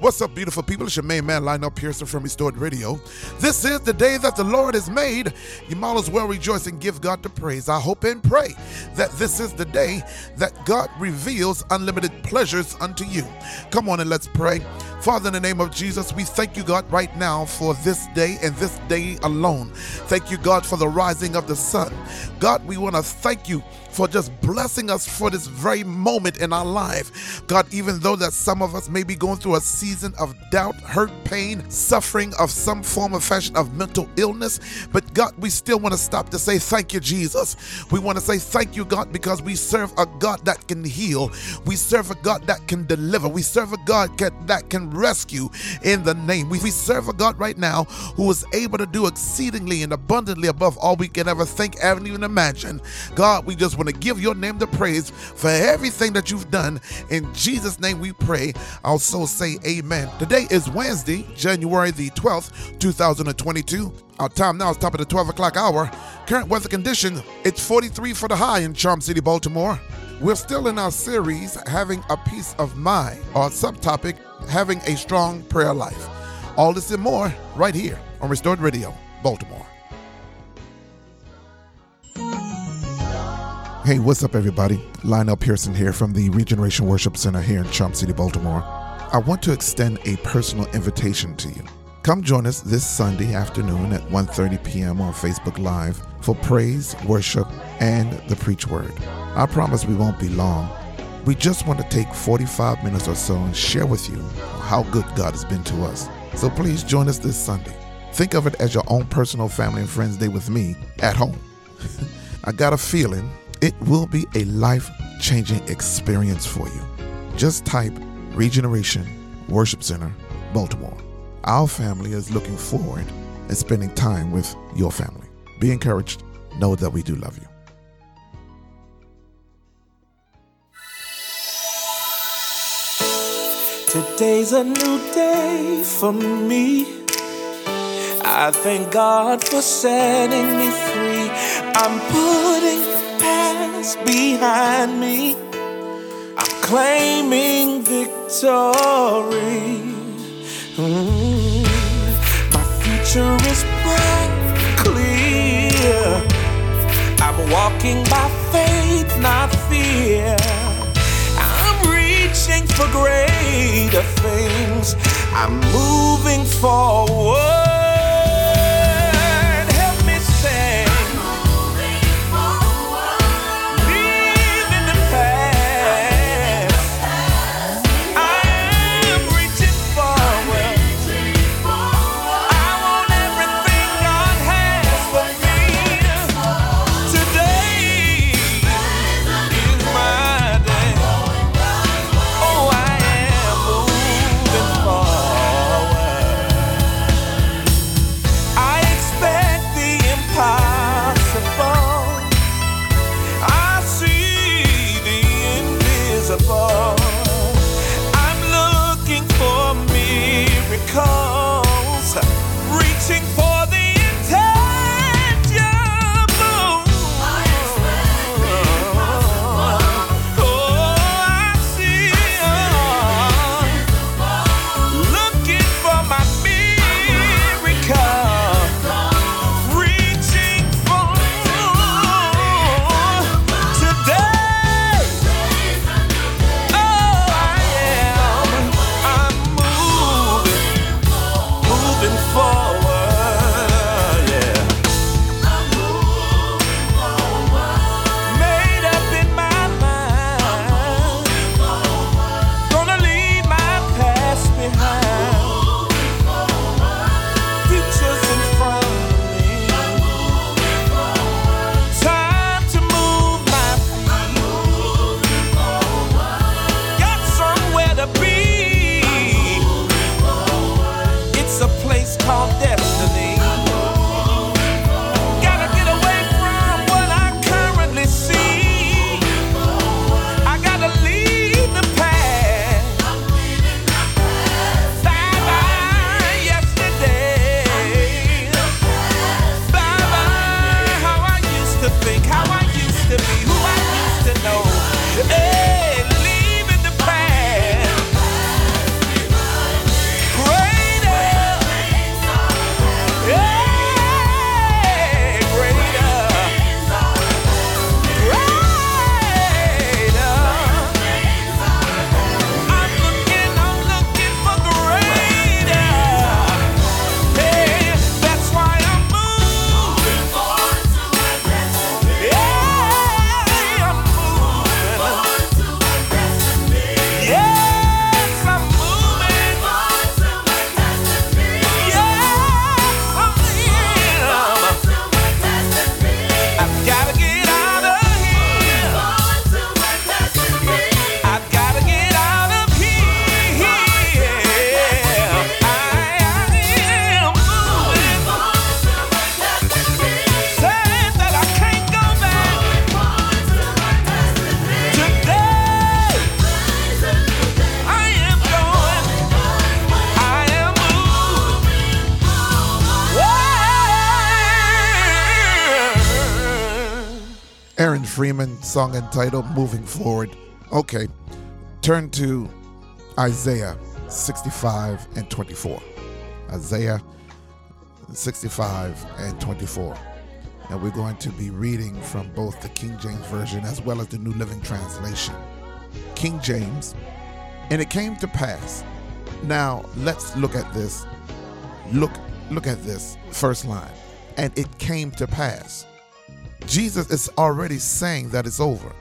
What's up, beautiful people? It's your main man, Lionel Pearson from Restored Radio. This is the day that the Lord has made. You might as well rejoice and give God the praise. I hope and pray that this is the day that God reveals unlimited pleasures unto you. Come on and let's pray. Father, in the name of Jesus, we thank you, God, right now for this day and this day alone. Thank you, God, for the rising of the sun. God, we want to thank you for just blessing us for this very moment in our life. God, even though that some of us may be going through a season of doubt, hurt, pain, suffering of some form of fashion of mental illness, but God, we still want to stop to say thank you, Jesus. We want to say thank you, God, because we serve a God that can heal. We serve a God that can deliver. We serve a God that can rescue in the name. We serve a God right now who is able to do exceedingly and abundantly above all we can ever think, ever even imagine. God, we just want to give your name the praise for everything that you've done. In Jesus' name we pray. Also say amen. Today is Wednesday, January the 12th, 2022. Our time now is top of the 12 o'clock hour. Current weather condition, it's 43 for the high in Charm City, Baltimore. We're still in our series, Having a Peace of Mind, our subtopic, Having a Strong Prayer Life. All this and more right here on Restored Radio, Baltimore. Hey, what's up, everybody? Lionel Pearson here from the Regeneration Worship Center here in Charm City, Baltimore. I want to extend a personal invitation to you. Come join us this Sunday afternoon at 1:30 p.m. on Facebook Live for praise, worship, and the preach word. I promise we won't be long. We just want to take 45 minutes or so and share with you how good God has been to us. So please join us this Sunday. Think of it as your own personal family and friends day with me at home. I got a feeling it will be a life changing experience for you. Just type Regeneration Worship Center, Baltimore. Our family is looking forward and spending time with your family. Be encouraged. Know that we do love you. Today's a new day for me. I thank God for setting me free. I'm putting the past behind me. I'm claiming victory. Mm. Future is bright, clear. I'm walking by faith, not fear. I'm reaching for greater things. I'm moving forward. Freeman song entitled Moving Forward. Okay, turn to Isaiah 65 and 24. Isaiah 65 and 24. And we're going to be reading from both the King James Version as well as the New Living Translation. King James, and it came to pass. Now let's look at this. Look, look at this first line. And it came to pass. Jesus is already saying that it's over,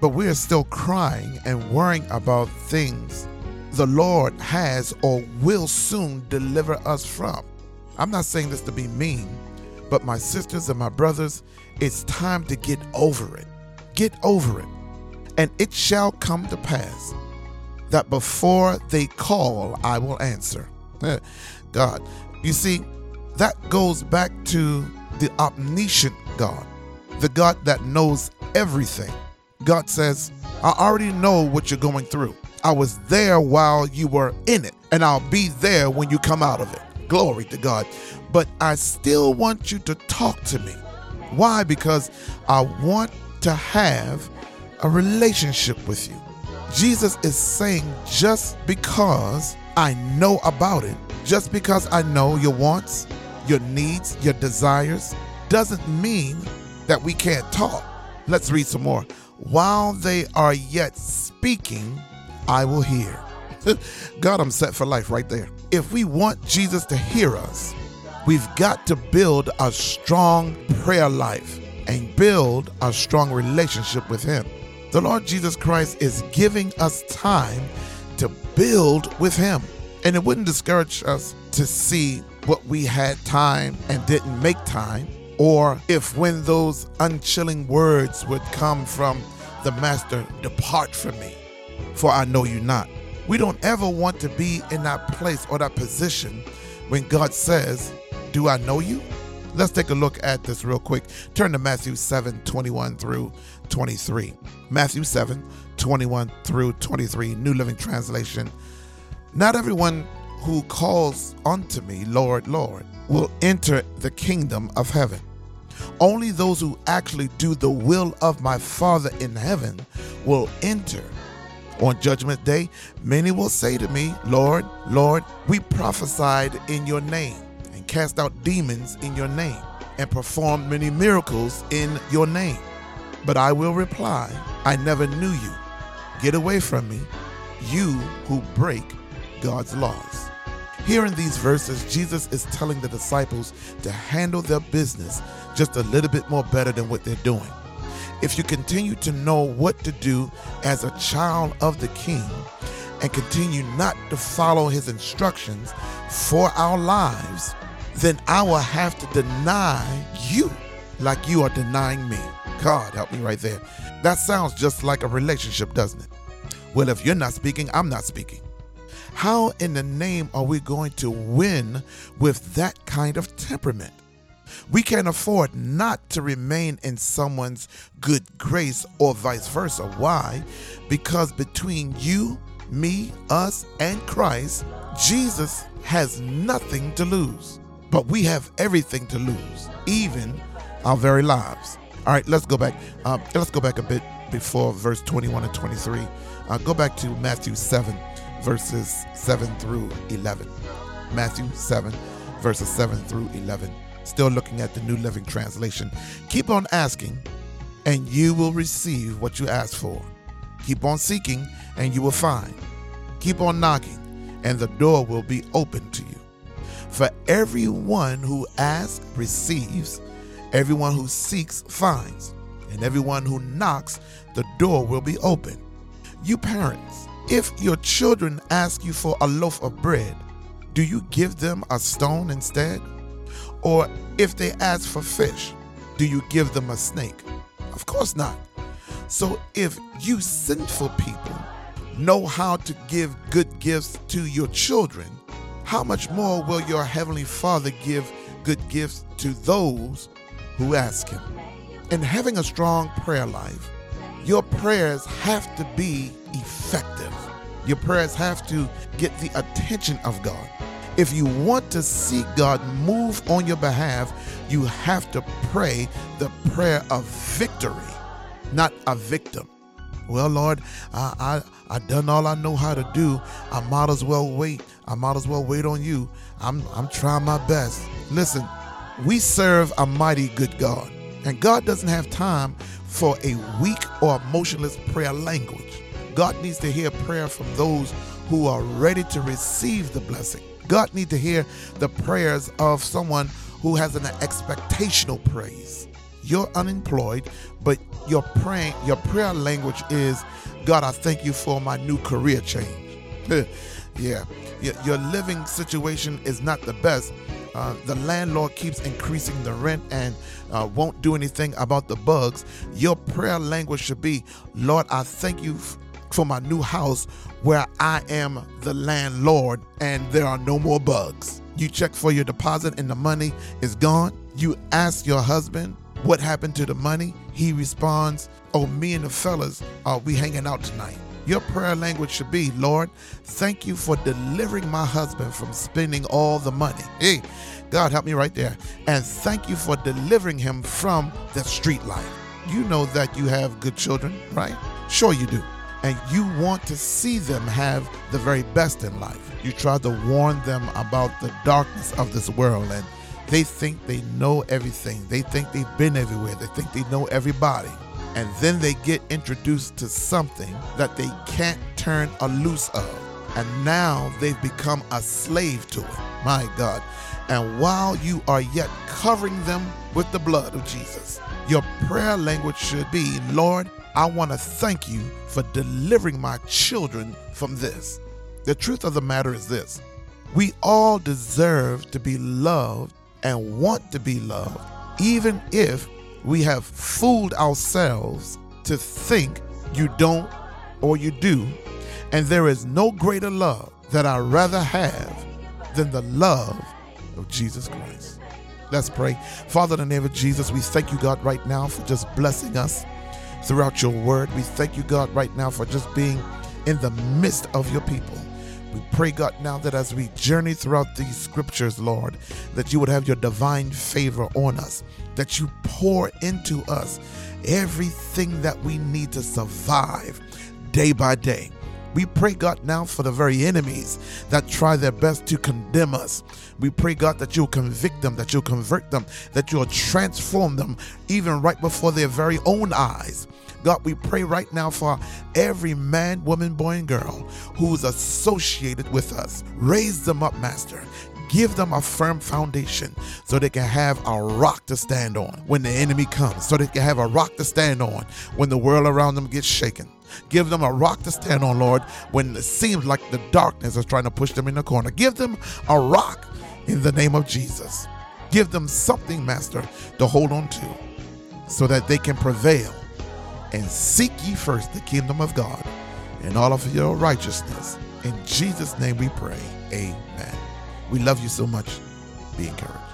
but we are still crying and worrying about things the Lord has or will soon deliver us from. I'm not saying this to be mean, but my sisters and my brothers, it's time to get over it. Get over it. And it shall come to pass that before they call, I will answer. God. You see, that goes back to the omniscient God, the God that knows everything. God says, I already know what you're going through. I was there while you were in it, and I'll be there when you come out of it. Glory to God. But I still want you to talk to me. Why? Because I want to have a relationship with you. Jesus is saying just because I know about it, just because I know your wants, your needs, your desires, doesn't mean that we can't talk. Let's read some more. While they are yet speaking, I will hear. God, I'm set for life right there. If we want Jesus to hear us, we've got to build a strong prayer life and build a strong relationship with Him. The Lord Jesus Christ is giving us time to build with Him. And it wouldn't discourage us to see what we had time and didn't make time, or if when those unchilling words would come from the Master, Depart from me for I know you not. We don't ever want to be in that place or that position when God says, Do I know you? Let's take a look at this real quick. Turn to Matthew 7 21 through 23. Matthew 7 21 through 23, New Living Translation. Not everyone who calls unto me, Lord, Lord, will enter the kingdom of heaven. Only those who actually do the will of my Father in heaven will enter on judgment day, many will say to me, Lord, Lord, we prophesied in your name and cast out demons in your name and performed many miracles in your name. But I will reply, I never knew you. Get away from me, you who break God's laws. Here in these verses, Jesus is telling the disciples to handle their business just a little bit more better than what they're doing if you continue to know what to do as a child of the King and continue not to follow his instructions for our lives, then I will have to deny you like you are denying me. God, help me right there. That sounds just like a relationship, doesn't it? Well, if you're not speaking, I'm not speaking. How in the name are we going to win with that kind of temperament? We can't afford not to remain in someone's good grace or vice versa. Why? Because between you, me, us, and Christ, Jesus has nothing to lose. But we have everything to lose, even our very lives. All right, let's go back. Uh, let's go back a bit before verse 21 and 23. Uh, go back to Matthew 7, verses 7 through 11. Matthew 7, verses 7 through 11. Still looking at the New Living Translation. Keep on asking, and you will receive what you ask for. Keep on seeking, and you will find. Keep on knocking, and the door will be open to you. For everyone who asks receives, everyone who seeks finds, and everyone who knocks, the door will be open. You parents, if your children ask you for a loaf of bread, do you give them a stone instead? Or if they ask for fish, do you give them a snake? Of course not. So if you sinful people know how to give good gifts to your children, how much more will your heavenly Father give good gifts to those who ask him? In having a strong prayer life, your prayers have to be effective. Your prayers have to get the attention of God. If you want to see God move on your behalf, you have to pray the prayer of victory. not a victim. Well, Lord, I, I I done all I know how to do. I might as well wait. I might as well wait on you. I'm I'm trying my best. Listen, we serve a mighty good God, and God doesn't have time for a weak or emotionless prayer language. God needs to hear prayer from those who are ready to receive the blessing. God needs to hear the prayers of someone who has an expectational praise. You're unemployed, but your praying, your prayer language is, God, I thank you for my new career change. yeah, your living situation is not the best. Uh, the landlord keeps increasing the rent and uh, won't do anything about the bugs. Your prayer language should be, Lord, I thank you for my new house where I am the landlord and there are no more bugs. You check for your deposit and the money is gone. You ask your husband what happened to the money. He responds, Oh, me and the fellas are we hanging out tonight. Your prayer language should be, Lord, thank you for delivering my husband from spending all the money. Hey, God, help me right there. And thank you for delivering him from the street life. You know that you have good children, right? Sure, you do and you want to see them have the very best in life. You try to warn them about the darkness of this world, and they think they know everything. They think they've been everywhere. They think they know everybody. And then they get introduced to something that they can't turn a loose of. And now they've become a slave to it. My God. And while you are yet covering them with the blood of Jesus, your prayer language should be Lord, I want to thank you for delivering my children from this. The truth of the matter is this we all deserve to be loved and want to be loved, even if we have fooled ourselves to think you don't or you do. And there is no greater love that I rather have than the love of Jesus Christ. Let's pray. Father, in the name of Jesus, we thank you, God, right now for just blessing us throughout your word. We thank you, God, right now for just being in the midst of your people. We pray, God, now that as we journey throughout these scriptures, Lord, that you would have your divine favor on us, that you pour into us everything that we need to survive day by day. We pray, God, now for the very enemies that try their best to condemn us. We pray, God, that you'll convict them, that you'll convert them, that you'll transform them even right before their very own eyes. God, we pray right now for every man, woman, boy, and girl who's associated with us. Raise them up, Master. Give them a firm foundation so they can have a rock to stand on when the enemy comes, so they can have a rock to stand on when the world around them gets shaken. Give them a rock to stand on, Lord, when it seems like the darkness is trying to push them in the corner. Give them a rock in the name of Jesus. Give them something, Master, to hold on to so that they can prevail. And seek ye first the kingdom of God and all of your righteousness. In Jesus' name we pray. Amen. We love you so much. Be encouraged.